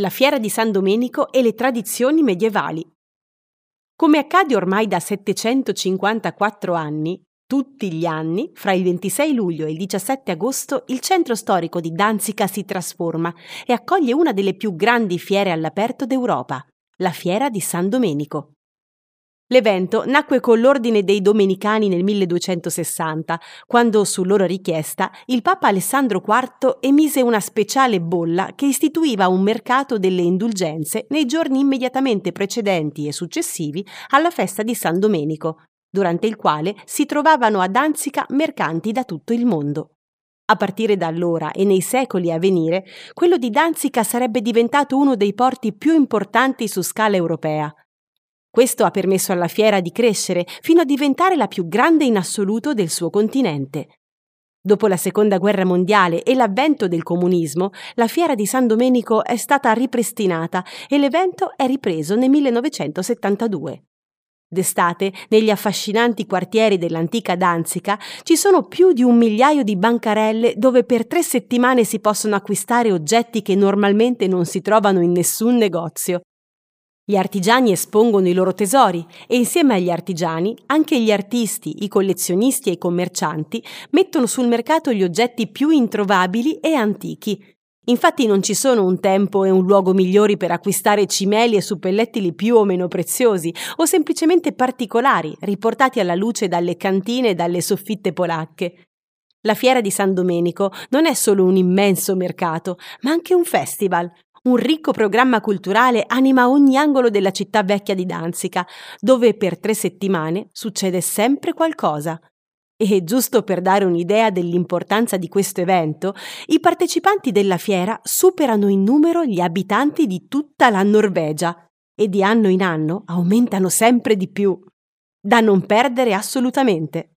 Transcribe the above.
la fiera di San Domenico e le tradizioni medievali. Come accade ormai da 754 anni, tutti gli anni, fra il 26 luglio e il 17 agosto, il centro storico di Danzica si trasforma e accoglie una delle più grandi fiere all'aperto d'Europa, la Fiera di San Domenico. L'evento nacque con l'ordine dei Domenicani nel 1260, quando, su loro richiesta, il Papa Alessandro IV emise una speciale bolla che istituiva un mercato delle indulgenze nei giorni immediatamente precedenti e successivi alla festa di San Domenico, durante il quale si trovavano a Danzica mercanti da tutto il mondo. A partire da allora e nei secoli a venire, quello di Danzica sarebbe diventato uno dei porti più importanti su scala europea questo ha permesso alla fiera di crescere fino a diventare la più grande in assoluto del suo continente. Dopo la Seconda Guerra Mondiale e l'avvento del comunismo, la fiera di San Domenico è stata ripristinata e l'evento è ripreso nel 1972. D'estate, negli affascinanti quartieri dell'antica Danzica, ci sono più di un migliaio di bancarelle dove per tre settimane si possono acquistare oggetti che normalmente non si trovano in nessun negozio, gli artigiani espongono i loro tesori e insieme agli artigiani anche gli artisti, i collezionisti e i commercianti mettono sul mercato gli oggetti più introvabili e antichi. Infatti non ci sono un tempo e un luogo migliori per acquistare cimeli e suppellettili più o meno preziosi o semplicemente particolari, riportati alla luce dalle cantine e dalle soffitte polacche. La fiera di San Domenico non è solo un immenso mercato, ma anche un festival, un ricco programma culturale anima ogni angolo della città vecchia di Danzica, dove per tre settimane succede sempre qualcosa. E giusto per dare un'idea dell'importanza di questo evento, i partecipanti della fiera superano in numero gli abitanti di tutta la Norvegia e di anno in anno aumentano sempre di più. Da non perdere assolutamente.